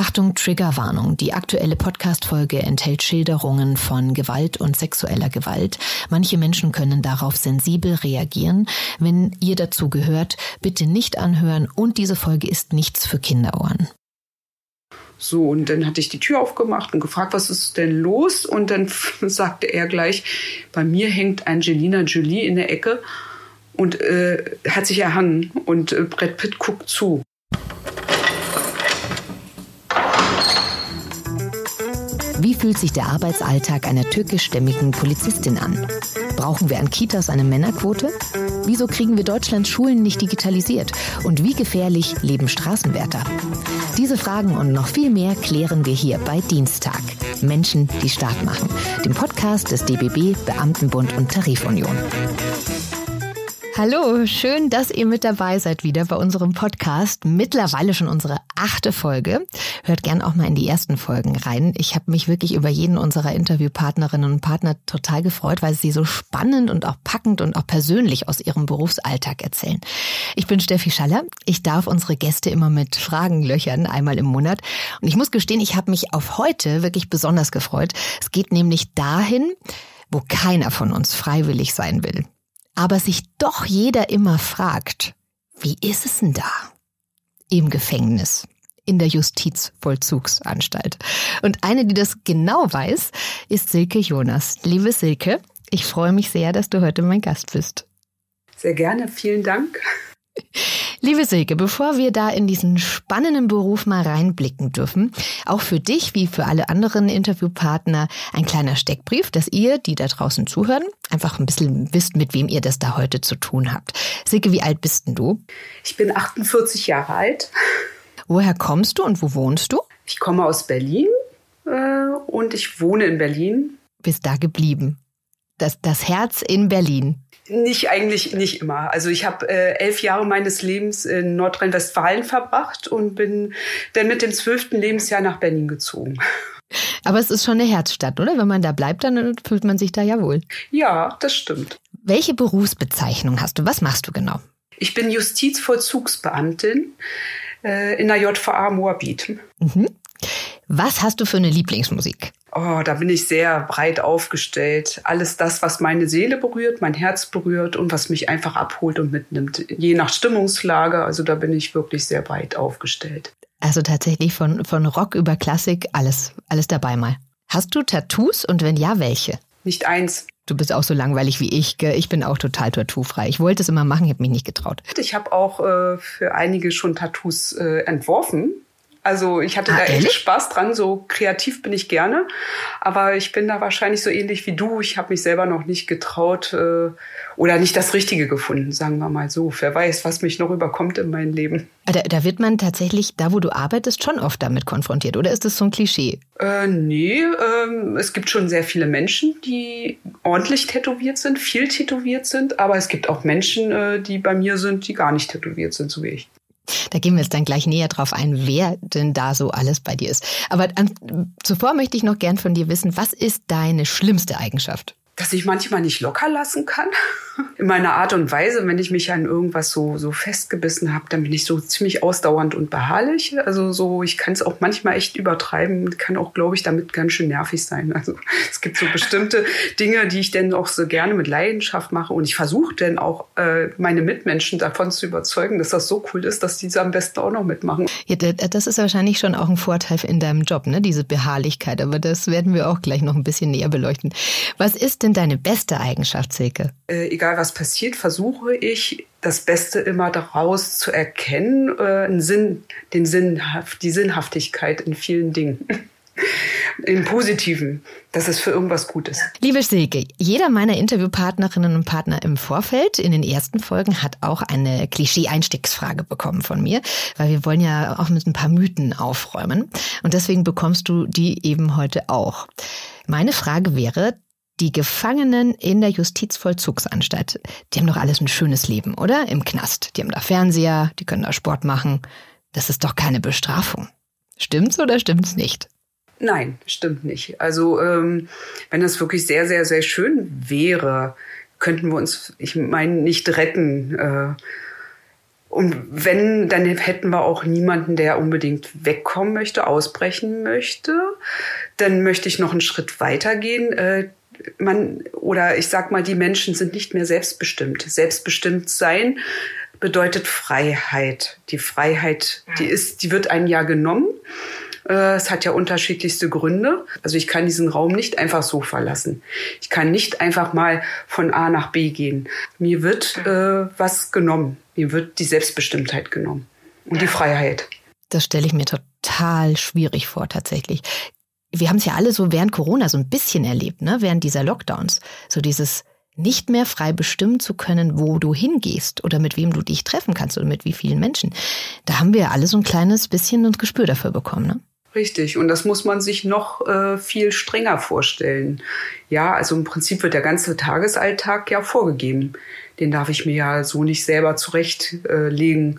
Achtung, Triggerwarnung. Die aktuelle Podcast-Folge enthält Schilderungen von Gewalt und sexueller Gewalt. Manche Menschen können darauf sensibel reagieren. Wenn ihr dazu gehört, bitte nicht anhören und diese Folge ist nichts für Kinderohren. So, und dann hatte ich die Tür aufgemacht und gefragt, was ist denn los? Und dann sagte er gleich, bei mir hängt Angelina Jolie in der Ecke und äh, hat sich erhangen und äh, Brett Pitt guckt zu. Wie fühlt sich der Arbeitsalltag einer türkischstämmigen Polizistin an? Brauchen wir an Kitas eine Männerquote? Wieso kriegen wir Deutschlands Schulen nicht digitalisiert? Und wie gefährlich leben Straßenwärter? Diese Fragen und noch viel mehr klären wir hier bei Dienstag. Menschen, die Staat machen. Dem Podcast des DBB, Beamtenbund und Tarifunion. Hallo, schön, dass ihr mit dabei seid wieder bei unserem Podcast. Mittlerweile schon unsere achte Folge. Hört gern auch mal in die ersten Folgen rein. Ich habe mich wirklich über jeden unserer Interviewpartnerinnen und Partner total gefreut, weil sie so spannend und auch packend und auch persönlich aus ihrem Berufsalltag erzählen. Ich bin Steffi Schaller. Ich darf unsere Gäste immer mit Fragen löchern, einmal im Monat. Und ich muss gestehen, ich habe mich auf heute wirklich besonders gefreut. Es geht nämlich dahin, wo keiner von uns freiwillig sein will aber sich doch jeder immer fragt, wie ist es denn da? Im Gefängnis, in der Justizvollzugsanstalt. Und eine, die das genau weiß, ist Silke Jonas. Liebe Silke, ich freue mich sehr, dass du heute mein Gast bist. Sehr gerne, vielen Dank. Liebe Silke, bevor wir da in diesen spannenden Beruf mal reinblicken dürfen, auch für dich wie für alle anderen Interviewpartner ein kleiner Steckbrief, dass ihr, die da draußen zuhören, einfach ein bisschen wisst, mit wem ihr das da heute zu tun habt. Silke, wie alt bist denn du? Ich bin 48 Jahre alt. Woher kommst du und wo wohnst du? Ich komme aus Berlin äh, und ich wohne in Berlin. Bist da geblieben. Das, das Herz in Berlin. Nicht eigentlich nicht immer. Also ich habe äh, elf Jahre meines Lebens in Nordrhein-Westfalen verbracht und bin dann mit dem zwölften Lebensjahr nach Berlin gezogen. Aber es ist schon eine Herzstadt, oder? Wenn man da bleibt, dann fühlt man sich da ja wohl. Ja, das stimmt. Welche Berufsbezeichnung hast du? Was machst du genau? Ich bin Justizvollzugsbeamtin äh, in der JVA Moabit. Mhm. Was hast du für eine Lieblingsmusik? Oh, da bin ich sehr breit aufgestellt. Alles das, was meine Seele berührt, mein Herz berührt und was mich einfach abholt und mitnimmt. Je nach Stimmungslage. Also da bin ich wirklich sehr breit aufgestellt. Also tatsächlich von, von Rock über Klassik, alles, alles dabei mal. Hast du Tattoos und wenn ja, welche? Nicht eins. Du bist auch so langweilig wie ich. Gell? Ich bin auch total tattoofrei. Ich wollte es immer machen, ich habe mich nicht getraut. Ich habe auch äh, für einige schon Tattoos äh, entworfen. Also ich hatte ah, da echt ehrlich? Spaß dran, so kreativ bin ich gerne, aber ich bin da wahrscheinlich so ähnlich wie du. Ich habe mich selber noch nicht getraut äh, oder nicht das Richtige gefunden, sagen wir mal so. Wer weiß, was mich noch überkommt in meinem Leben. Ah, da, da wird man tatsächlich, da wo du arbeitest, schon oft damit konfrontiert, oder ist das so ein Klischee? Äh, nee, ähm, es gibt schon sehr viele Menschen, die ordentlich tätowiert sind, viel tätowiert sind, aber es gibt auch Menschen, äh, die bei mir sind, die gar nicht tätowiert sind, so wie ich. Da gehen wir jetzt dann gleich näher drauf ein, wer denn da so alles bei dir ist. Aber an, zuvor möchte ich noch gern von dir wissen, was ist deine schlimmste Eigenschaft? Dass ich manchmal nicht locker lassen kann. In meiner Art und Weise, wenn ich mich an irgendwas so, so festgebissen habe, dann bin ich so ziemlich ausdauernd und beharrlich. Also so, ich kann es auch manchmal echt übertreiben, kann auch, glaube ich, damit ganz schön nervig sein. Also es gibt so bestimmte Dinge, die ich dann auch so gerne mit Leidenschaft mache. Und ich versuche dann auch, äh, meine Mitmenschen davon zu überzeugen, dass das so cool ist, dass diese am besten auch noch mitmachen. Ja, das ist wahrscheinlich schon auch ein Vorteil in deinem Job, ne? diese Beharrlichkeit. Aber das werden wir auch gleich noch ein bisschen näher beleuchten. Was ist denn denn deine beste Eigenschaft, Silke? Äh, egal was passiert, versuche ich das Beste immer daraus zu erkennen, äh, Sinn, den Sinnhaft, die Sinnhaftigkeit in vielen Dingen. Im Positiven, dass es für irgendwas gut ist. Liebe Silke, jeder meiner Interviewpartnerinnen und Partner im Vorfeld in den ersten Folgen hat auch eine Klischee-Einstiegsfrage bekommen von mir, weil wir wollen ja auch mit ein paar Mythen aufräumen. Und deswegen bekommst du die eben heute auch. Meine Frage wäre, die Gefangenen in der Justizvollzugsanstalt, die haben doch alles ein schönes Leben, oder? Im Knast. Die haben da Fernseher, die können da Sport machen. Das ist doch keine Bestrafung. Stimmt's oder stimmt's nicht? Nein, stimmt nicht. Also ähm, wenn das wirklich sehr, sehr, sehr schön wäre, könnten wir uns, ich meine, nicht retten. Äh, Und wenn, dann hätten wir auch niemanden, der unbedingt wegkommen möchte, ausbrechen möchte. Dann möchte ich noch einen Schritt weitergehen. Äh, man, oder ich sag mal, die Menschen sind nicht mehr selbstbestimmt. Selbstbestimmt sein bedeutet Freiheit. Die Freiheit, die ist, die wird einem ja genommen. Äh, es hat ja unterschiedlichste Gründe. Also ich kann diesen Raum nicht einfach so verlassen. Ich kann nicht einfach mal von A nach B gehen. Mir wird äh, was genommen. Mir wird die Selbstbestimmtheit genommen und die Freiheit. Das stelle ich mir total schwierig vor, tatsächlich. Wir haben es ja alle so während Corona so ein bisschen erlebt, ne? während dieser Lockdowns. So dieses nicht mehr frei bestimmen zu können, wo du hingehst oder mit wem du dich treffen kannst oder mit wie vielen Menschen. Da haben wir alle so ein kleines bisschen ein Gespür dafür bekommen. Ne? Richtig, und das muss man sich noch äh, viel strenger vorstellen. Ja, also im Prinzip wird der ganze Tagesalltag ja vorgegeben. Den darf ich mir ja so nicht selber zurechtlegen. Äh,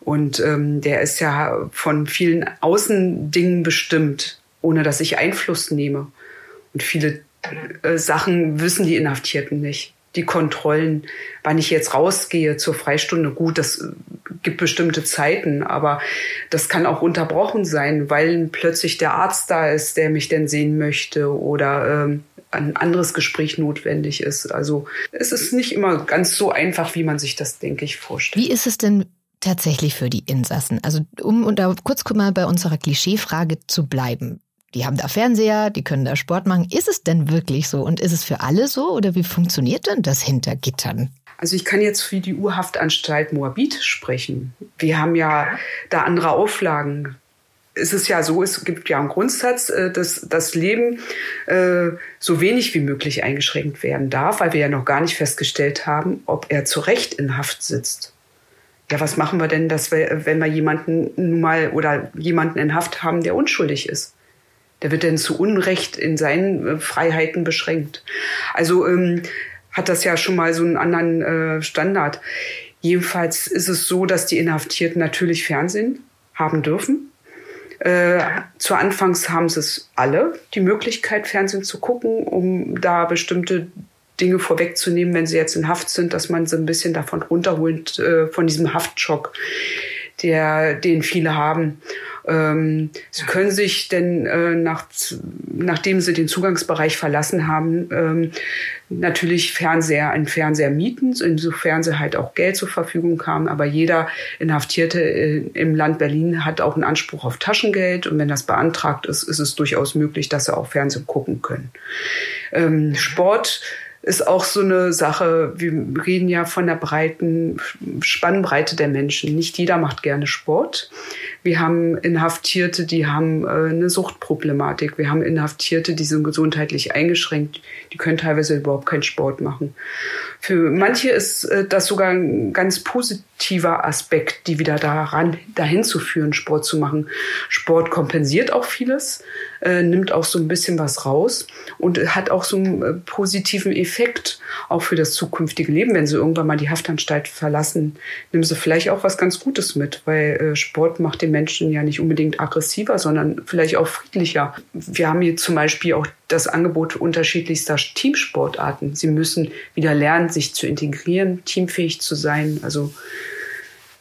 und ähm, der ist ja von vielen Außendingen bestimmt, ohne dass ich Einfluss nehme. Und viele äh, Sachen wissen die Inhaftierten nicht die Kontrollen, wann ich jetzt rausgehe zur Freistunde. Gut, das äh, gibt bestimmte Zeiten, aber das kann auch unterbrochen sein, weil plötzlich der Arzt da ist, der mich denn sehen möchte oder ähm, ein anderes Gespräch notwendig ist. Also es ist nicht immer ganz so einfach, wie man sich das, denke ich, vorstellt. Wie ist es denn tatsächlich für die Insassen? Also um und da kurz mal bei unserer Klischeefrage zu bleiben die haben da Fernseher, die können da Sport machen. Ist es denn wirklich so? Und ist es für alle so? Oder wie funktioniert denn das hinter Gittern? Also ich kann jetzt für die Urhaftanstalt Moabit sprechen. Wir haben ja da andere Auflagen. Es ist ja so, es gibt ja einen Grundsatz, äh, dass das Leben äh, so wenig wie möglich eingeschränkt werden darf, weil wir ja noch gar nicht festgestellt haben, ob er zu Recht in Haft sitzt. Ja, was machen wir denn, dass wir, wenn wir jemanden nun mal oder jemanden in Haft haben, der unschuldig ist? Der wird denn zu Unrecht in seinen äh, Freiheiten beschränkt. Also ähm, hat das ja schon mal so einen anderen äh, Standard. Jedenfalls ist es so, dass die Inhaftierten natürlich Fernsehen haben dürfen. Äh, zu Anfangs haben sie es alle, die Möglichkeit, Fernsehen zu gucken, um da bestimmte Dinge vorwegzunehmen, wenn sie jetzt in Haft sind, dass man sie ein bisschen davon runterholt, äh, von diesem Haftschock, der, den viele haben. Ähm, sie können sich denn, äh, nach, nachdem sie den Zugangsbereich verlassen haben, ähm, natürlich Fernseher, einen Fernseher mieten, insofern sie halt auch Geld zur Verfügung haben. Aber jeder Inhaftierte äh, im Land Berlin hat auch einen Anspruch auf Taschengeld. Und wenn das beantragt ist, ist es durchaus möglich, dass sie auch Fernsehen gucken können. Ähm, Sport ist auch so eine Sache. Wir reden ja von der breiten Spannbreite der Menschen. Nicht jeder macht gerne Sport. Wir haben Inhaftierte, die haben äh, eine Suchtproblematik. Wir haben Inhaftierte, die sind gesundheitlich eingeschränkt. Die können teilweise überhaupt keinen Sport machen. Für manche ist äh, das sogar ein ganz positiver Aspekt, die wieder daran, dahin zu führen, Sport zu machen. Sport kompensiert auch vieles, äh, nimmt auch so ein bisschen was raus und hat auch so einen äh, positiven Effekt auch für das zukünftige Leben. Wenn sie irgendwann mal die Haftanstalt verlassen, nehmen sie vielleicht auch was ganz Gutes mit, weil äh, Sport macht den Menschen ja nicht unbedingt aggressiver, sondern vielleicht auch friedlicher. Wir haben hier zum Beispiel auch das Angebot unterschiedlichster Teamsportarten. Sie müssen wieder lernen, sich zu integrieren, teamfähig zu sein. Also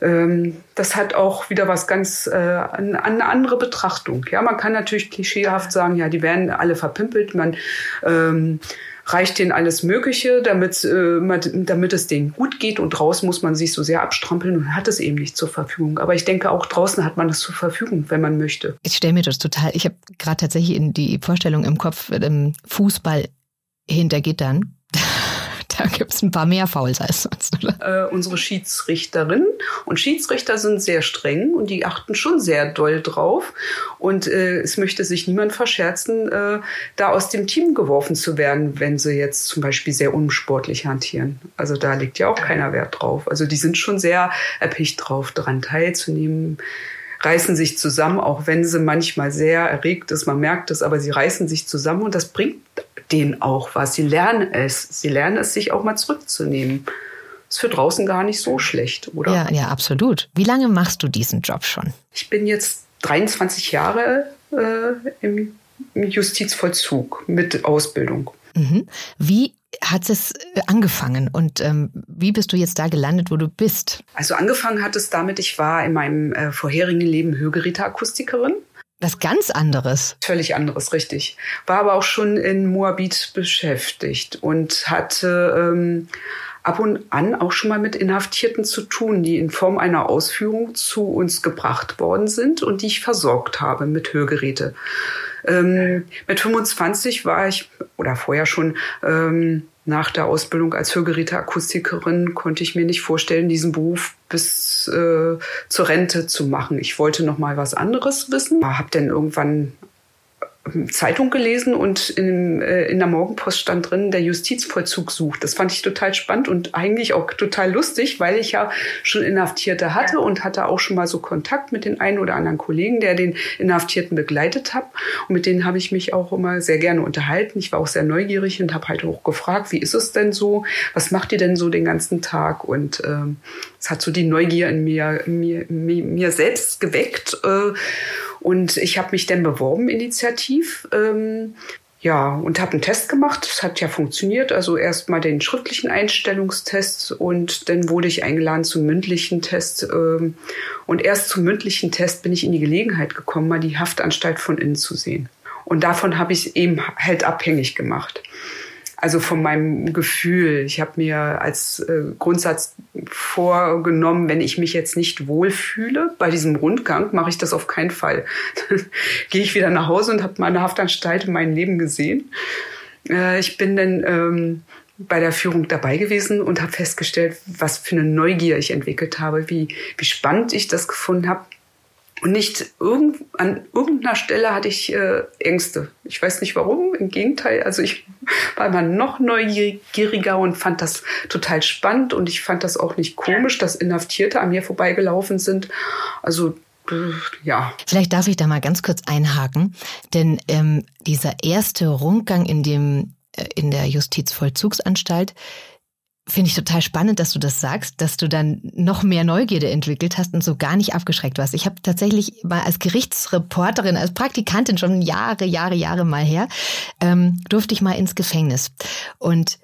ähm, das hat auch wieder was ganz, äh, eine, eine andere Betrachtung. Ja, man kann natürlich klischeehaft sagen, ja, die werden alle verpimpelt. Man ähm, reicht denen alles Mögliche, damit, äh, damit es denen gut geht. Und draußen muss man sich so sehr abstrampeln und hat es eben nicht zur Verfügung. Aber ich denke, auch draußen hat man es zur Verfügung, wenn man möchte. Ich stelle mir das total, ich habe gerade tatsächlich in die Vorstellung im Kopf, ähm, Fußball hinter Gittern. Da gibt es ein paar mehr Fouls als sonst, oder? Äh, unsere Schiedsrichterinnen und Schiedsrichter sind sehr streng und die achten schon sehr doll drauf. Und äh, es möchte sich niemand verscherzen, äh, da aus dem Team geworfen zu werden, wenn sie jetzt zum Beispiel sehr unsportlich hantieren. Also da liegt ja auch keiner Wert drauf. Also die sind schon sehr erpicht drauf, daran teilzunehmen reißen sich zusammen, auch wenn sie manchmal sehr erregt ist. Man merkt es, aber sie reißen sich zusammen und das bringt denen auch was. Sie lernen es. Sie lernen es, sich auch mal zurückzunehmen. Ist für draußen gar nicht so schlecht, oder? Ja, ja, absolut. Wie lange machst du diesen Job schon? Ich bin jetzt 23 Jahre äh, im Justizvollzug mit Ausbildung. Mhm. Wie hat es äh, angefangen und ähm, wie bist du jetzt da gelandet, wo du bist? Also angefangen hat es damit, ich war in meinem äh, vorherigen Leben Hörgeräteakustikerin. Was ganz anderes. Völlig anderes, richtig. War aber auch schon in Moabit beschäftigt und hatte ähm, ab und an auch schon mal mit Inhaftierten zu tun, die in Form einer Ausführung zu uns gebracht worden sind und die ich versorgt habe mit Hörgeräte. Ähm, mit 25 war ich, oder vorher schon, ähm, nach der Ausbildung als Hörgeräteakustikerin konnte ich mir nicht vorstellen, diesen Beruf bis äh, zur Rente zu machen. Ich wollte noch mal was anderes wissen. Habe dann irgendwann Zeitung gelesen und in, äh, in der Morgenpost stand drin, der Justizvollzug sucht. Das fand ich total spannend und eigentlich auch total lustig, weil ich ja schon Inhaftierte hatte und hatte auch schon mal so Kontakt mit den einen oder anderen Kollegen, der den Inhaftierten begleitet hat. Und mit denen habe ich mich auch immer sehr gerne unterhalten. Ich war auch sehr neugierig und habe halt auch gefragt, wie ist es denn so? Was macht ihr denn so den ganzen Tag? Und ähm, es hat so die Neugier in mir, mir, mir, mir selbst geweckt. Äh, und ich habe mich dann beworben initiativ. Ähm, ja, und habe einen Test gemacht. Das hat ja funktioniert. Also erst mal den schriftlichen Einstellungstest und dann wurde ich eingeladen zum mündlichen Test. Ähm, und erst zum mündlichen Test bin ich in die Gelegenheit gekommen, mal die Haftanstalt von innen zu sehen. Und davon habe ich eben halt abhängig gemacht. Also von meinem Gefühl. Ich habe mir als äh, Grundsatz vorgenommen, wenn ich mich jetzt nicht wohlfühle bei diesem Rundgang, mache ich das auf keinen Fall. Dann gehe ich wieder nach Hause und habe meine Haftanstalt in meinem Leben gesehen. Äh, ich bin dann ähm, bei der Führung dabei gewesen und habe festgestellt, was für eine Neugier ich entwickelt habe, wie, wie spannend ich das gefunden habe und nicht irgend, an irgendeiner Stelle hatte ich äh, Ängste. Ich weiß nicht warum, im Gegenteil. Also ich war immer noch neugieriger und fand das total spannend und ich fand das auch nicht komisch, dass Inhaftierte an mir vorbeigelaufen sind. Also äh, ja. Vielleicht darf ich da mal ganz kurz einhaken, denn ähm, dieser erste Rundgang in dem äh, in der Justizvollzugsanstalt, Finde ich total spannend, dass du das sagst, dass du dann noch mehr Neugierde entwickelt hast und so gar nicht abgeschreckt warst. Ich habe tatsächlich mal als Gerichtsreporterin, als Praktikantin schon Jahre, Jahre, Jahre mal her, ähm, durfte ich mal ins Gefängnis. Und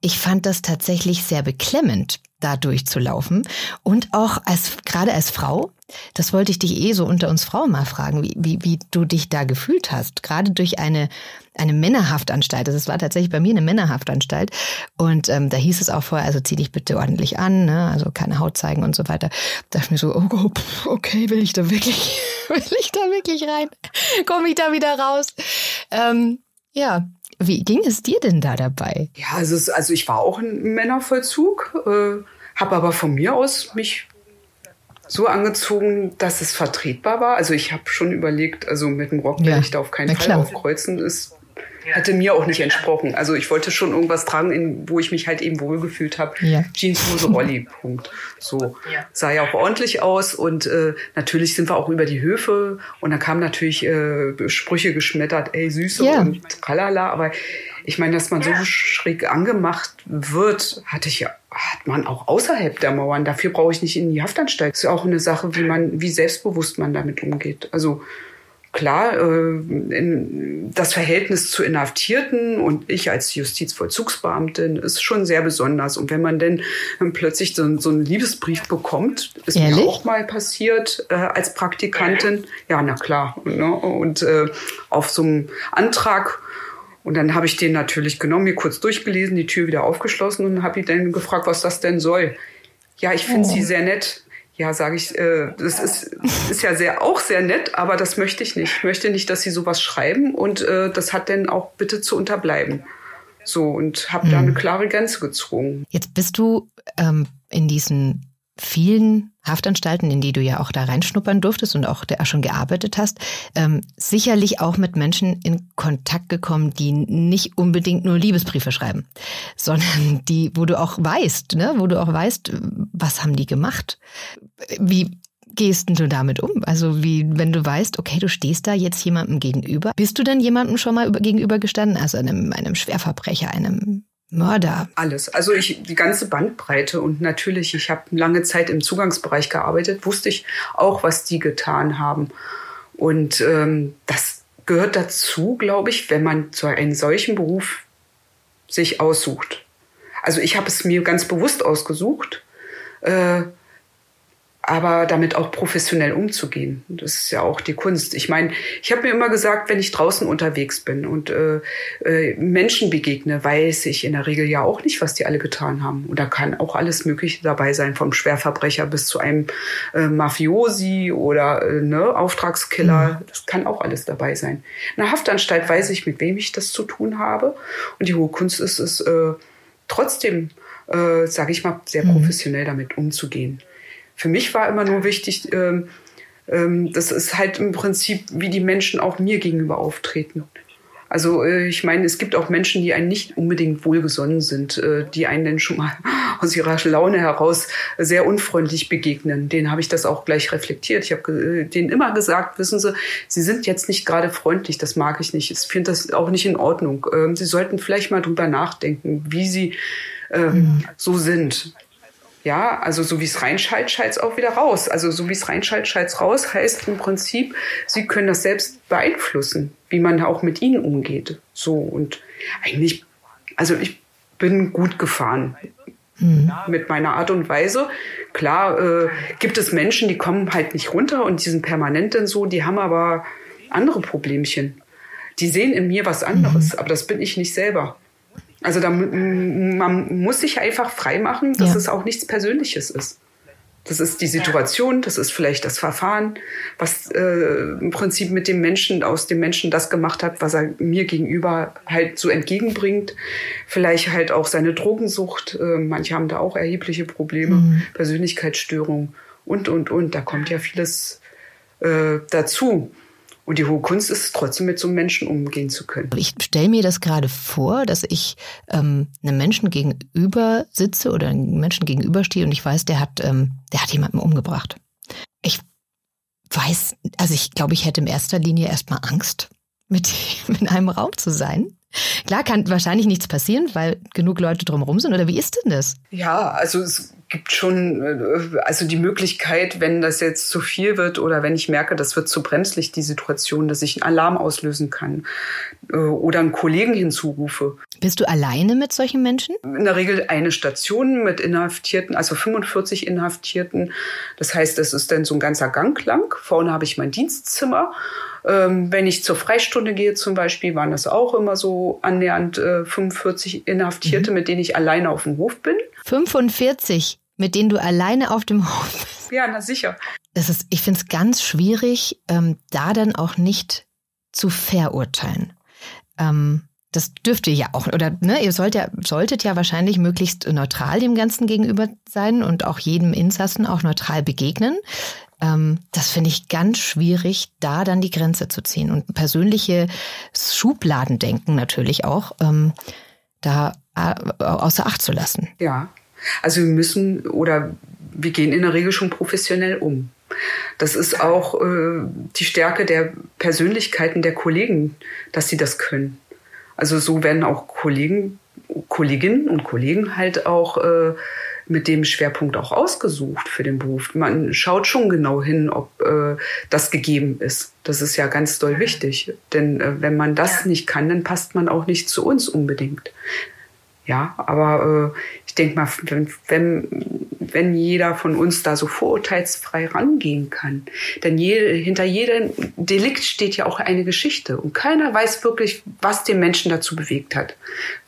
ich fand das tatsächlich sehr beklemmend, da durchzulaufen. Und auch als, gerade als Frau, das wollte ich dich eh so unter uns Frauen mal fragen, wie, wie, wie du dich da gefühlt hast. Gerade durch eine, eine Männerhaftanstalt. Das war tatsächlich bei mir eine Männerhaftanstalt. Und ähm, da hieß es auch vorher, also zieh dich bitte ordentlich an, ne? also keine Haut zeigen und so weiter. Da dachte ich mir so, oh, okay, will ich da wirklich, will ich da wirklich rein? Komme ich da wieder raus? Ähm, ja, wie ging es dir denn da dabei? Ja, also, also ich war auch im Männervollzug, äh, habe aber von mir aus mich so angezogen, dass es vertretbar war. Also ich habe schon überlegt, also mit dem Rock ja. will ich da auf keinen Fall aufkreuzen. Ist hätte mir auch nicht entsprochen. Also ich wollte schon irgendwas tragen, in, wo ich mich halt eben wohlgefühlt habe. Ja. Jeanshose, Rolli, Punkt. So ja. sah ja auch ordentlich aus und äh, natürlich sind wir auch über die Höfe und da kamen natürlich äh, Sprüche geschmettert, ey Süße ja. und tralala, aber ich meine, dass man so schräg angemacht wird, hatte ich ja hat man auch außerhalb der Mauern. Dafür brauche ich nicht in die Haftanstalt. Das ist ja auch eine Sache, wie man, wie selbstbewusst man damit umgeht. Also klar, äh, das Verhältnis zu Inhaftierten und ich als Justizvollzugsbeamtin ist schon sehr besonders. Und wenn man denn plötzlich so, so einen Liebesbrief bekommt, ist Ehrlich? mir auch mal passiert äh, als Praktikantin. Ja, na klar. Ne? Und äh, auf so einem Antrag und dann habe ich den natürlich genommen, mir kurz durchgelesen, die Tür wieder aufgeschlossen und habe ihn dann gefragt, was das denn soll. Ja, ich finde oh. sie sehr nett. Ja, sage ich, äh, das ist, ist ja sehr auch sehr nett, aber das möchte ich nicht. Ich möchte nicht, dass sie sowas schreiben und äh, das hat dann auch bitte zu unterbleiben. So und habe mhm. da eine klare Grenze gezogen. Jetzt bist du ähm, in diesen vielen Haftanstalten, in die du ja auch da reinschnuppern durftest und auch da schon gearbeitet hast, ähm, sicherlich auch mit Menschen in Kontakt gekommen, die nicht unbedingt nur Liebesbriefe schreiben, sondern die, wo du auch weißt, ne, wo du auch weißt, was haben die gemacht? Wie gehst du damit um? Also wie, wenn du weißt, okay, du stehst da jetzt jemandem gegenüber, bist du denn jemandem schon mal gegenübergestanden, also einem, einem Schwerverbrecher, einem Mörder. Alles. Also ich die ganze Bandbreite und natürlich, ich habe lange Zeit im Zugangsbereich gearbeitet, wusste ich auch, was die getan haben. Und ähm, das gehört dazu, glaube ich, wenn man zu einem solchen Beruf sich aussucht. Also ich habe es mir ganz bewusst ausgesucht, äh, aber damit auch professionell umzugehen. Das ist ja auch die Kunst. Ich meine, ich habe mir immer gesagt, wenn ich draußen unterwegs bin und äh, äh, Menschen begegne, weiß ich in der Regel ja auch nicht, was die alle getan haben. Und da kann auch alles Mögliche dabei sein, vom Schwerverbrecher bis zu einem äh, Mafiosi oder äh, ne, Auftragskiller. Mhm. Das kann auch alles dabei sein. In der Haftanstalt weiß ich, mit wem ich das zu tun habe. Und die hohe Kunst ist es äh, trotzdem, äh, sage ich mal, sehr mhm. professionell damit umzugehen für mich war immer nur wichtig, ähm, ähm, das ist halt im Prinzip, wie die Menschen auch mir gegenüber auftreten. Also äh, ich meine, es gibt auch Menschen, die einen nicht unbedingt wohlgesonnen sind, äh, die einen dann schon mal aus ihrer Laune heraus sehr unfreundlich begegnen. Den habe ich das auch gleich reflektiert. Ich habe äh, denen immer gesagt, wissen Sie, Sie sind jetzt nicht gerade freundlich, das mag ich nicht. Ich finde das auch nicht in Ordnung. Ähm, Sie sollten vielleicht mal drüber nachdenken, wie Sie ähm, mhm. so sind. Ja, also so wie es reinschallt, schallt es auch wieder raus. Also so wie es reinschallt, schallt es raus, heißt im Prinzip, sie können das selbst beeinflussen, wie man auch mit ihnen umgeht. So und eigentlich, also ich bin gut gefahren mhm. mit meiner Art und Weise. Klar äh, gibt es Menschen, die kommen halt nicht runter und die sind permanent dann so, die haben aber andere Problemchen. Die sehen in mir was anderes, mhm. aber das bin ich nicht selber. Also da, man muss sich einfach freimachen, dass ja. es auch nichts Persönliches ist. Das ist die Situation, das ist vielleicht das Verfahren, was äh, im Prinzip mit dem Menschen, aus dem Menschen das gemacht hat, was er mir gegenüber halt so entgegenbringt. Vielleicht halt auch seine Drogensucht. Äh, manche haben da auch erhebliche Probleme, mhm. Persönlichkeitsstörungen und, und, und. Da kommt ja vieles äh, dazu. Und die hohe Kunst ist es trotzdem mit so einem Menschen umgehen zu können. Ich stelle mir das gerade vor, dass ich ähm, einem Menschen gegenüber sitze oder einem Menschen gegenüberstehe und ich weiß, der hat, ähm, der hat jemanden umgebracht. Ich weiß, also ich glaube, ich hätte in erster Linie erstmal Angst, mit in einem Raum zu sein. Klar kann wahrscheinlich nichts passieren, weil genug Leute drumherum sind. Oder wie ist denn das? Ja, also es gibt schon äh, also die Möglichkeit, wenn das jetzt zu viel wird oder wenn ich merke, das wird zu bremslich, die Situation, dass ich einen Alarm auslösen kann äh, oder einen Kollegen hinzurufe. Bist du alleine mit solchen Menschen? In der Regel eine Station mit Inhaftierten, also 45 Inhaftierten. Das heißt, es ist dann so ein ganzer Gang lang. Vorne habe ich mein Dienstzimmer. Ähm, wenn ich zur Freistunde gehe zum Beispiel, waren das auch immer so annähernd äh, 45 Inhaftierte, mhm. mit denen ich alleine auf dem Hof bin. 45? mit denen du alleine auf dem Hof bist. Ja, na sicher. Das ist, ich finde es ganz schwierig, ähm, da dann auch nicht zu verurteilen. Ähm, das dürfte ja auch, oder ne, ihr sollt ja, solltet ja wahrscheinlich möglichst neutral dem Ganzen gegenüber sein und auch jedem Insassen auch neutral begegnen. Ähm, das finde ich ganz schwierig, da dann die Grenze zu ziehen. Und persönliche Schubladendenken natürlich auch, ähm, da äh, außer Acht zu lassen. Ja, also wir müssen oder wir gehen in der Regel schon professionell um. Das ist auch äh, die Stärke der Persönlichkeiten der Kollegen, dass sie das können. Also so werden auch Kollegen, Kolleginnen und Kollegen halt auch äh, mit dem Schwerpunkt auch ausgesucht für den Beruf. Man schaut schon genau hin, ob äh, das gegeben ist. Das ist ja ganz doll wichtig. Denn äh, wenn man das nicht kann, dann passt man auch nicht zu uns unbedingt. Ja, aber äh, ich denke mal, wenn, wenn, wenn jeder von uns da so vorurteilsfrei rangehen kann, denn je, hinter jedem Delikt steht ja auch eine Geschichte und keiner weiß wirklich, was den Menschen dazu bewegt hat.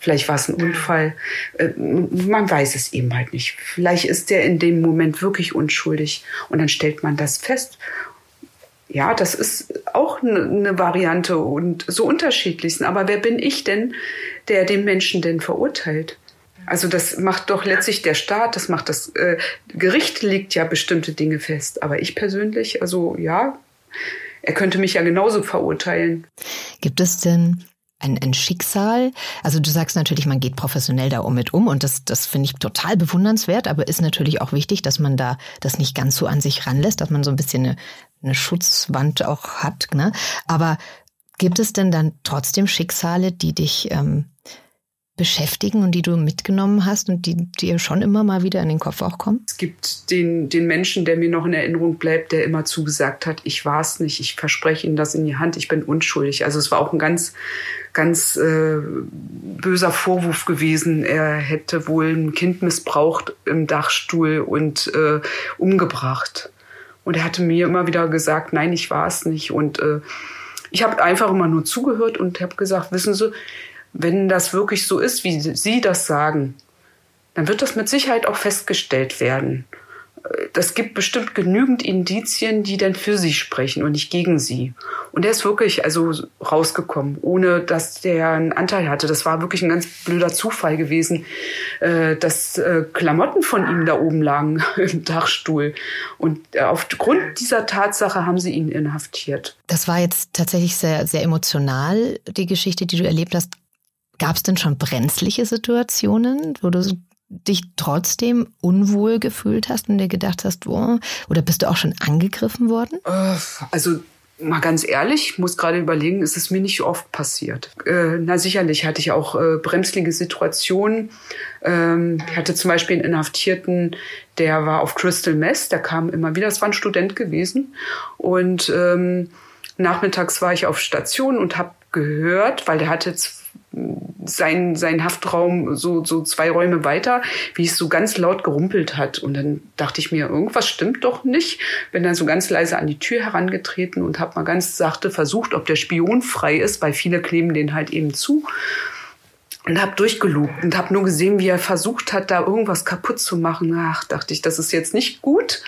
Vielleicht war es ein Unfall, äh, man weiß es eben halt nicht. Vielleicht ist der in dem Moment wirklich unschuldig und dann stellt man das fest ja, das ist auch eine Variante und so unterschiedlich. Aber wer bin ich denn, der den Menschen denn verurteilt? Also das macht doch letztlich der Staat, das macht das äh, Gericht legt ja bestimmte Dinge fest. Aber ich persönlich, also ja, er könnte mich ja genauso verurteilen. Gibt es denn ein, ein Schicksal? Also du sagst natürlich, man geht professionell da um mit um und das, das finde ich total bewundernswert, aber ist natürlich auch wichtig, dass man da das nicht ganz so an sich ranlässt, dass man so ein bisschen eine, eine Schutzwand auch hat. Ne? Aber gibt es denn dann trotzdem Schicksale, die dich ähm, beschäftigen und die du mitgenommen hast und die dir schon immer mal wieder in den Kopf auch kommen? Es gibt den, den Menschen, der mir noch in Erinnerung bleibt, der immer zugesagt hat, ich war es nicht, ich verspreche Ihnen das in die Hand, ich bin unschuldig. Also es war auch ein ganz, ganz äh, böser Vorwurf gewesen. Er hätte wohl ein Kind missbraucht im Dachstuhl und äh, umgebracht. Und er hatte mir immer wieder gesagt, nein, ich war es nicht. Und äh, ich habe einfach immer nur zugehört und habe gesagt, wissen Sie, wenn das wirklich so ist, wie Sie das sagen, dann wird das mit Sicherheit auch festgestellt werden. Das gibt bestimmt genügend Indizien, die dann für Sie sprechen und nicht gegen Sie. Und er ist wirklich also rausgekommen, ohne dass der einen Anteil hatte. Das war wirklich ein ganz blöder Zufall gewesen, äh, dass äh, Klamotten von ihm da oben lagen im Dachstuhl. Und äh, aufgrund dieser Tatsache haben sie ihn inhaftiert. Das war jetzt tatsächlich sehr, sehr emotional, die Geschichte, die du erlebt hast. Gab es denn schon brenzliche Situationen, wo du dich trotzdem unwohl gefühlt hast und dir gedacht hast, oh, oder bist du auch schon angegriffen worden? Also mal ganz ehrlich, ich muss gerade überlegen, ist es mir nicht oft passiert. Äh, na sicherlich hatte ich auch äh, bremslige Situationen. Ähm, ich hatte zum Beispiel einen Inhaftierten, der war auf Crystal Mess, der kam immer wieder, das war ein Student gewesen. Und ähm, nachmittags war ich auf Station und habe gehört, weil der hatte sein, sein Haftraum so, so zwei Räume weiter, wie es so ganz laut gerumpelt hat. Und dann dachte ich mir, irgendwas stimmt doch nicht. Bin dann so ganz leise an die Tür herangetreten und habe mal ganz sachte versucht, ob der Spion frei ist, weil viele kleben den halt eben zu und habe durchgelugt und habe nur gesehen, wie er versucht hat, da irgendwas kaputt zu machen. Ach, dachte ich, das ist jetzt nicht gut.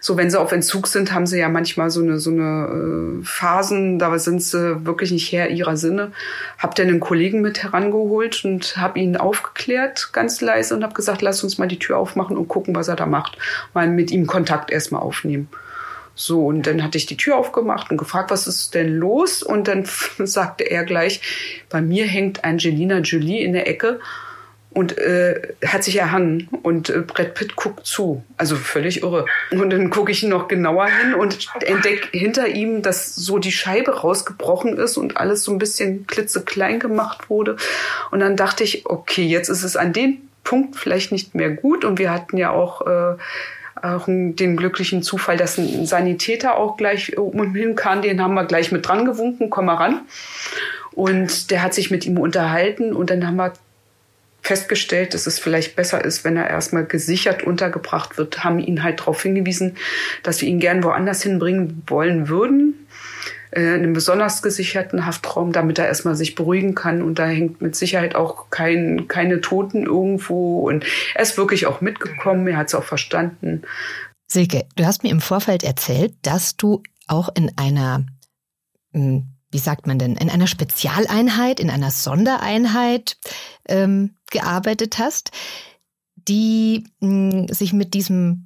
So, wenn sie auf Entzug sind, haben sie ja manchmal so eine so eine äh, Phasen, da sind sie wirklich nicht her ihrer Sinne. Hab dann einen Kollegen mit herangeholt und habe ihn aufgeklärt, ganz leise und habe gesagt, lass uns mal die Tür aufmachen und gucken, was er da macht. Mal mit ihm Kontakt erstmal aufnehmen. So, und dann hatte ich die Tür aufgemacht und gefragt, was ist denn los? Und dann sagte er gleich, bei mir hängt Angelina Jolie in der Ecke und äh, hat sich erhangen und äh, Brad Pitt guckt zu. Also völlig irre. Und dann gucke ich noch genauer hin und entdecke hinter ihm, dass so die Scheibe rausgebrochen ist und alles so ein bisschen klitzeklein gemacht wurde. Und dann dachte ich, okay, jetzt ist es an dem Punkt vielleicht nicht mehr gut. Und wir hatten ja auch äh, auch den glücklichen Zufall, dass ein Sanitäter auch gleich um hin kam. Den haben wir gleich mit dran gewunken, komm mal ran. Und der hat sich mit ihm unterhalten und dann haben wir festgestellt, dass es vielleicht besser ist, wenn er erstmal gesichert untergebracht wird, haben ihn halt darauf hingewiesen, dass wir ihn gern woanders hinbringen wollen würden äh, in einem besonders gesicherten Haftraum, damit er erstmal sich beruhigen kann. Und da hängt mit Sicherheit auch kein, keine Toten irgendwo. Und er ist wirklich auch mitgekommen, er hat es auch verstanden. Silke, du hast mir im Vorfeld erzählt, dass du auch in einer, hm, wie sagt man denn, in einer Spezialeinheit, in einer Sondereinheit ähm, gearbeitet hast, die mh, hm, sich mit diesem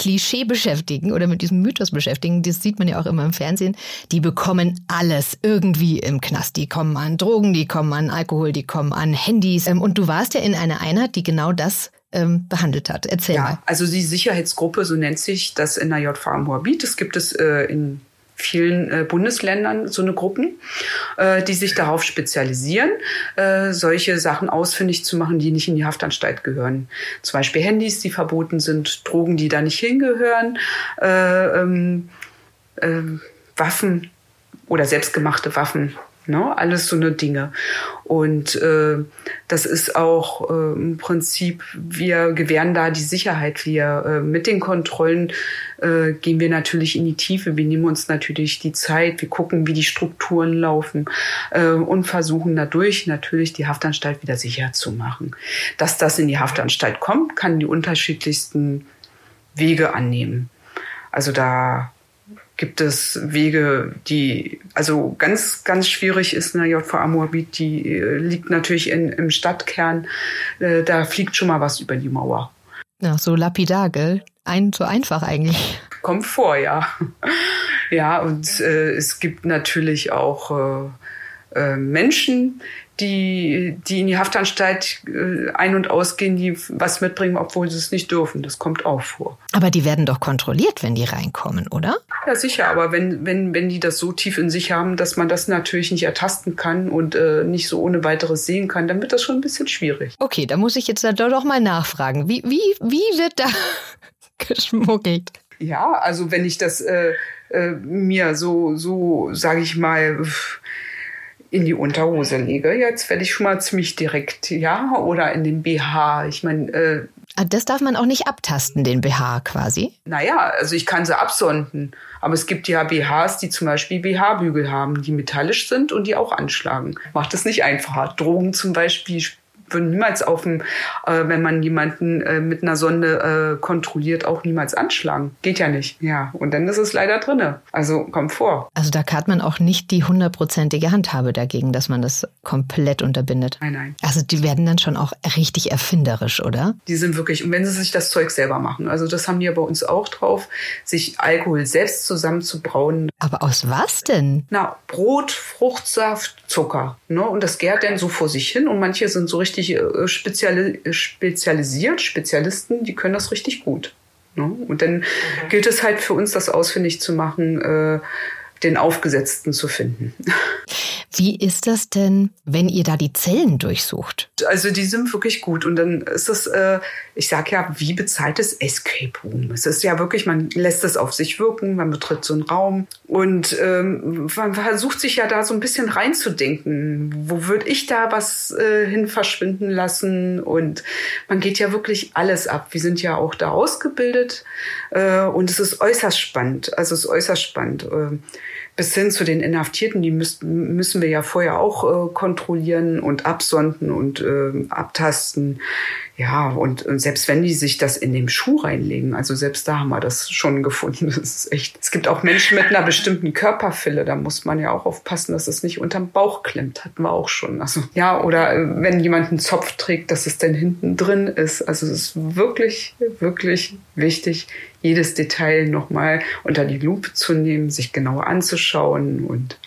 Klischee beschäftigen oder mit diesem Mythos beschäftigen, das sieht man ja auch immer im Fernsehen, die bekommen alles irgendwie im Knast. Die kommen an Drogen, die kommen an Alkohol, die kommen an Handys. Ähm, und du warst ja in einer Einheit, die genau das ähm, behandelt hat. Erzähl ja, mal. Also die Sicherheitsgruppe, so nennt sich das in der JVA Moabit. Das gibt es äh, in vielen äh, Bundesländern so eine Gruppen, äh, die sich darauf spezialisieren, äh, solche Sachen ausfindig zu machen, die nicht in die Haftanstalt gehören. Zum Beispiel Handys, die verboten sind, Drogen, die da nicht hingehören, äh, ähm, äh, Waffen oder selbstgemachte Waffen Ne? Alles so eine Dinge. Und äh, das ist auch äh, im Prinzip, wir gewähren da die Sicherheit. Wir äh, mit den Kontrollen äh, gehen wir natürlich in die Tiefe. Wir nehmen uns natürlich die Zeit. Wir gucken, wie die Strukturen laufen äh, und versuchen dadurch natürlich die Haftanstalt wieder sicher zu machen. Dass das in die Haftanstalt kommt, kann die unterschiedlichsten Wege annehmen. Also da gibt es Wege, die also ganz, ganz schwierig ist. Ne? JVA Moabit, die äh, liegt natürlich in, im Stadtkern. Äh, da fliegt schon mal was über die Mauer. Ja, so lapidar, gell? Ein, so einfach eigentlich. Kommt vor, ja. Ja, und äh, es gibt natürlich auch äh, Menschen, die, die in die Haftanstalt äh, ein- und ausgehen, die was mitbringen, obwohl sie es nicht dürfen. Das kommt auch vor. Aber die werden doch kontrolliert, wenn die reinkommen, oder? Ja, sicher. Aber wenn, wenn, wenn die das so tief in sich haben, dass man das natürlich nicht ertasten kann und äh, nicht so ohne weiteres sehen kann, dann wird das schon ein bisschen schwierig. Okay, da muss ich jetzt da doch mal nachfragen. Wie, wie, wie wird da geschmuggelt? Ja, also wenn ich das äh, äh, mir so, so sage ich mal, in die Unterhose lege, jetzt werde ich schon mal ziemlich direkt, ja, oder in den BH. Ich meine, äh, ah, das darf man auch nicht abtasten, den BH quasi. Naja, also ich kann sie absonden. Aber es gibt ja BHs, die zum Beispiel BH-Bügel haben, die metallisch sind und die auch anschlagen. Macht es nicht einfacher. Drogen zum Beispiel würden niemals auf dem, äh, wenn man jemanden äh, mit einer Sonde äh, kontrolliert, auch niemals anschlagen. Geht ja nicht. Ja, und dann ist es leider drinne. Also kommt vor. Also da hat man auch nicht die hundertprozentige Handhabe dagegen, dass man das komplett unterbindet. Nein, nein. Also die werden dann schon auch richtig erfinderisch, oder? Die sind wirklich, und wenn sie sich das Zeug selber machen, also das haben die ja bei uns auch drauf, sich Alkohol selbst zusammenzubrauen. Aber aus was denn? Na, Brot, Fruchtsaft, Zucker. Ne? Und das gärt dann so vor sich hin und manche sind so richtig äh, speziali spezialisiert, Spezialisten, die können das richtig gut. Ne? Und dann mhm. gilt es halt für uns, das ausfindig zu machen, äh, den Aufgesetzten zu finden. Wie ist das denn, wenn ihr da die Zellen durchsucht? Also die sind wirklich gut und dann ist es, äh, ich sag ja, wie bezahltes Escape Room. Es ist ja wirklich, man lässt es auf sich wirken, man betritt so einen Raum und ähm, man versucht sich ja da so ein bisschen reinzudenken. Wo würde ich da was äh, hin verschwinden lassen? Und man geht ja wirklich alles ab. Wir sind ja auch da ausgebildet äh, und es ist äußerst spannend. Also es ist äußerst spannend. Äh, bis hin zu den Inhaftierten, die müssen, müssen wir ja vorher auch äh, kontrollieren und absonden und äh, abtasten. Ja, und, und, selbst wenn die sich das in den Schuh reinlegen, also selbst da haben wir das schon gefunden. Das ist echt. Es gibt auch Menschen mit einer bestimmten Körperfülle, da muss man ja auch aufpassen, dass es nicht unterm Bauch klemmt. Hatten wir auch schon. Also ja, oder äh, wenn jemand einen Zopf trägt, dass es dann hinten drin ist. Also es ist wirklich, wirklich wichtig, jedes Detail nochmal unter die Lupe zu nehmen, sich genauer anzuschauen und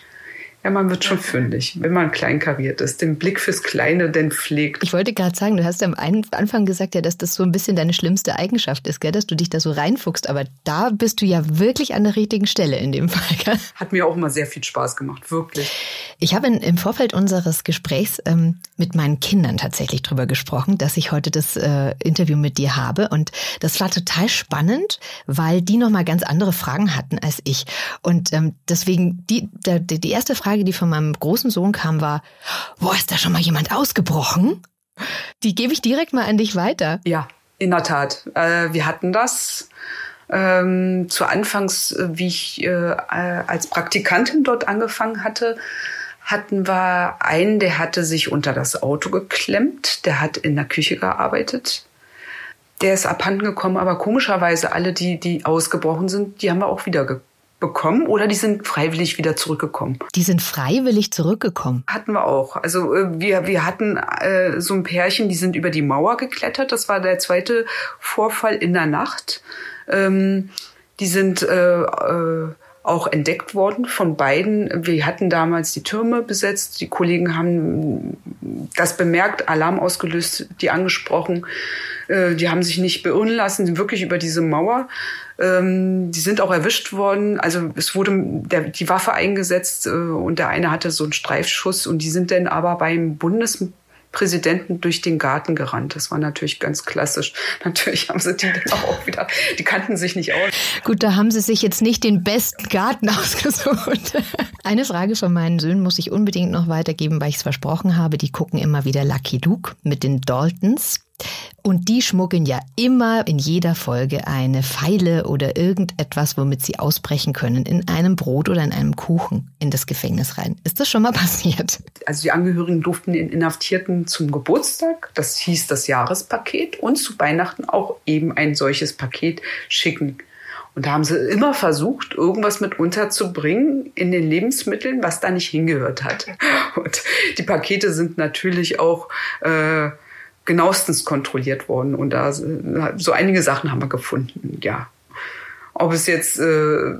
ja, man wird schon fündig, wenn man kleinkariert ist, den Blick fürs Kleine denn pflegt. Ich wollte gerade sagen, du hast am Anfang gesagt, ja, dass das so ein bisschen deine schlimmste Eigenschaft ist, gell? dass du dich da so reinfuchst. Aber da bist du ja wirklich an der richtigen Stelle in dem Fall. Gell? Hat mir auch immer sehr viel Spaß gemacht, wirklich. Ich habe in, im Vorfeld unseres Gesprächs ähm, mit meinen Kindern tatsächlich drüber gesprochen, dass ich heute das äh, Interview mit dir habe. Und das war total spannend, weil die nochmal ganz andere Fragen hatten als ich. Und ähm, deswegen, die, der, die erste Frage, Frage, die von meinem großen Sohn kam, war, wo ist da schon mal jemand ausgebrochen? Die gebe ich direkt mal an dich weiter. Ja, in der Tat. Äh, wir hatten das ähm, zu Anfangs, äh, wie ich äh, als Praktikantin dort angefangen hatte, hatten wir einen, der hatte sich unter das Auto geklemmt, der hat in der Küche gearbeitet. Der ist abhanden gekommen, aber komischerweise alle, die, die ausgebrochen sind, die haben wir auch wieder bekommen oder die sind freiwillig wieder zurückgekommen? Die sind freiwillig zurückgekommen. Hatten wir auch. Also äh, wir, wir hatten äh, so ein Pärchen, die sind über die Mauer geklettert. Das war der zweite Vorfall in der Nacht. Ähm, die sind äh, äh, auch entdeckt worden von beiden. Wir hatten damals die Türme besetzt. Die Kollegen haben das bemerkt, Alarm ausgelöst, die angesprochen. Äh, die haben sich nicht beirren lassen, wirklich über diese Mauer. Ähm, die sind auch erwischt worden. Also es wurde die Waffe eingesetzt äh, und der eine hatte so einen Streifschuss und die sind dann aber beim Bundespräsidenten durch den Garten gerannt. Das war natürlich ganz klassisch. Natürlich haben sie die dann auch wieder, die kannten sich nicht aus. Gut, da haben sie sich jetzt nicht den besten Garten ausgesucht. Eine Frage von meinen Söhnen muss ich unbedingt noch weitergeben, weil ich es versprochen habe. Die gucken immer wieder Lucky Luke mit den Daltons. Und die schmuggeln ja immer in jeder Folge eine Pfeile oder irgendetwas, womit sie ausbrechen können, in einem Brot oder in einem Kuchen in das Gefängnis rein. Ist das schon mal passiert? Also die Angehörigen durften den Inhaftierten zum Geburtstag, das hieß das Jahrespaket, und zu Weihnachten auch eben ein solches Paket schicken. Und da haben sie immer versucht, irgendwas mit unterzubringen in den Lebensmitteln, was da nicht hingehört hat. Und die Pakete sind natürlich auch äh, genauestens kontrolliert worden. Und da so einige Sachen haben wir gefunden, ja. Ob es jetzt äh,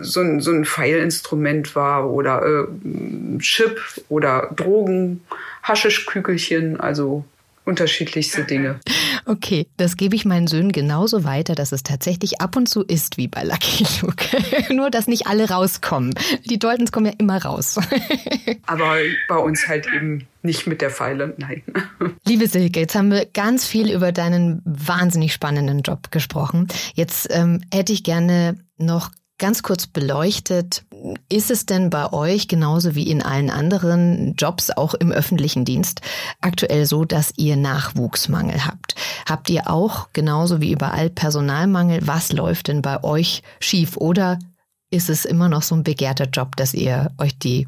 so, ein, so ein Pfeilinstrument war oder äh, Chip oder Drogen, Haschischkügelchen, also unterschiedlichste Dinge. Okay, das gebe ich meinen Söhnen genauso weiter, dass es tatsächlich ab und zu ist wie bei Lucky Luke. Nur, dass nicht alle rauskommen. Die Daltons kommen ja immer raus. Aber bei uns halt eben nicht mit der Pfeile, nein. Liebe Silke, jetzt haben wir ganz viel über deinen wahnsinnig spannenden Job gesprochen. Jetzt ähm, hätte ich gerne noch ganz kurz beleuchtet, ist es denn bei euch genauso wie in allen anderen Jobs, auch im öffentlichen Dienst, aktuell so, dass ihr Nachwuchsmangel habt? Habt ihr auch genauso wie überall Personalmangel? Was läuft denn bei euch schief? Oder ist es immer noch so ein begehrter Job, dass ihr euch die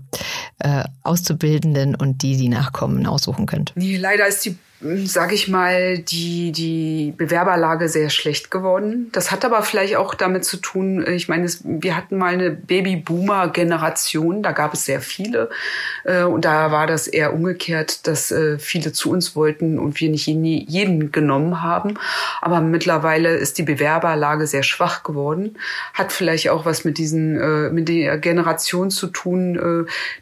äh, Auszubildenden und die, die nachkommen, aussuchen könnt? Nee, leider ist die sage ich mal, die, die Bewerberlage sehr schlecht geworden. Das hat aber vielleicht auch damit zu tun, ich meine, es, wir hatten mal eine Babyboomer-Generation, da gab es sehr viele. Äh, und da war das eher umgekehrt, dass äh, viele zu uns wollten und wir nicht jeden genommen haben. Aber mittlerweile ist die Bewerberlage sehr schwach geworden. Hat vielleicht auch was mit diesen, äh, mit der Generation zu tun,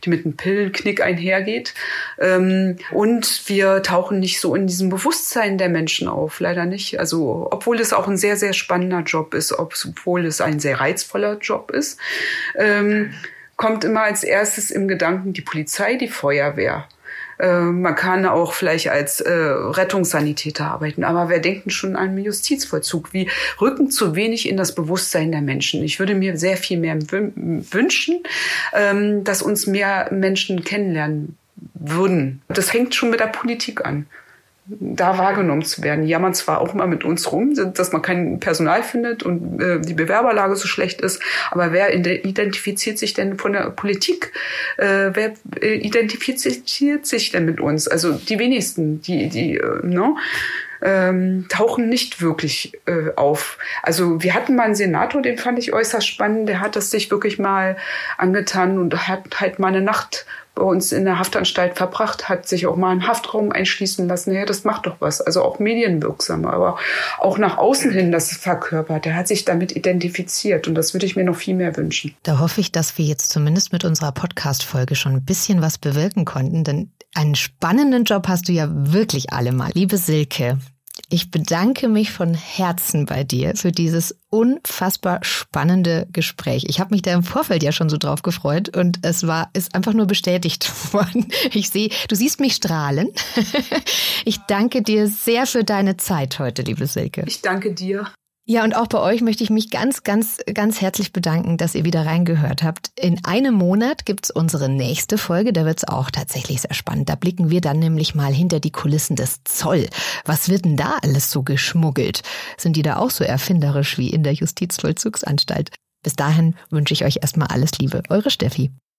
die mit einem Pillenknick einhergeht. Ähm, und wir tauchen nicht so in diesem Bewusstsein der Menschen auf, leider nicht. Also, obwohl es auch ein sehr, sehr spannender Job ist, obwohl es ein sehr reizvoller Job ist, ähm, kommt immer als erstes im Gedanken die Polizei, die Feuerwehr. Äh, man kann auch vielleicht als äh, Rettungssanitäter arbeiten, aber wer denkt schon an Justizvollzug? Wir rücken zu wenig in das Bewusstsein der Menschen. Ich würde mir sehr viel mehr wünschen, ähm, dass uns mehr Menschen kennenlernen würden. Das hängt schon mit der Politik an da wahrgenommen zu werden. Die jammern zwar auch immer mit uns rum, dass man kein Personal findet und äh, die Bewerberlage so schlecht ist, aber wer identifiziert sich denn von der Politik? Äh, wer äh, identifiziert sich denn mit uns? Also die wenigsten, die, die, äh, ne? Ähm, tauchen nicht wirklich äh, auf. Also wir hatten mal einen Senator, den fand ich äußerst spannend, der hat das sich wirklich mal angetan und hat halt mal eine Nacht bei uns in der Haftanstalt verbracht, hat sich auch mal einen Haftraum einschließen lassen. Ja, das macht doch was. Also auch medienwirksam, aber auch nach außen hin das verkörpert. Der hat sich damit identifiziert und das würde ich mir noch viel mehr wünschen. Da hoffe ich, dass wir jetzt zumindest mit unserer Podcast-Folge schon ein bisschen was bewirken konnten, denn einen spannenden Job hast du ja wirklich allemal. Liebe Silke, ich bedanke mich von Herzen bei dir für dieses unfassbar spannende Gespräch. Ich habe mich da im Vorfeld ja schon so drauf gefreut und es war ist einfach nur bestätigt worden. Ich sehe, du siehst mich strahlen. Ich danke dir sehr für deine Zeit heute, liebe Silke. Ich danke dir. Ja, und auch bei euch möchte ich mich ganz, ganz, ganz herzlich bedanken, dass ihr wieder reingehört habt. In einem Monat gibt's unsere nächste Folge, da wird's auch tatsächlich sehr spannend. Da blicken wir dann nämlich mal hinter die Kulissen des Zoll. Was wird denn da alles so geschmuggelt? Sind die da auch so erfinderisch wie in der Justizvollzugsanstalt? Bis dahin wünsche ich euch erstmal alles Liebe. Eure Steffi.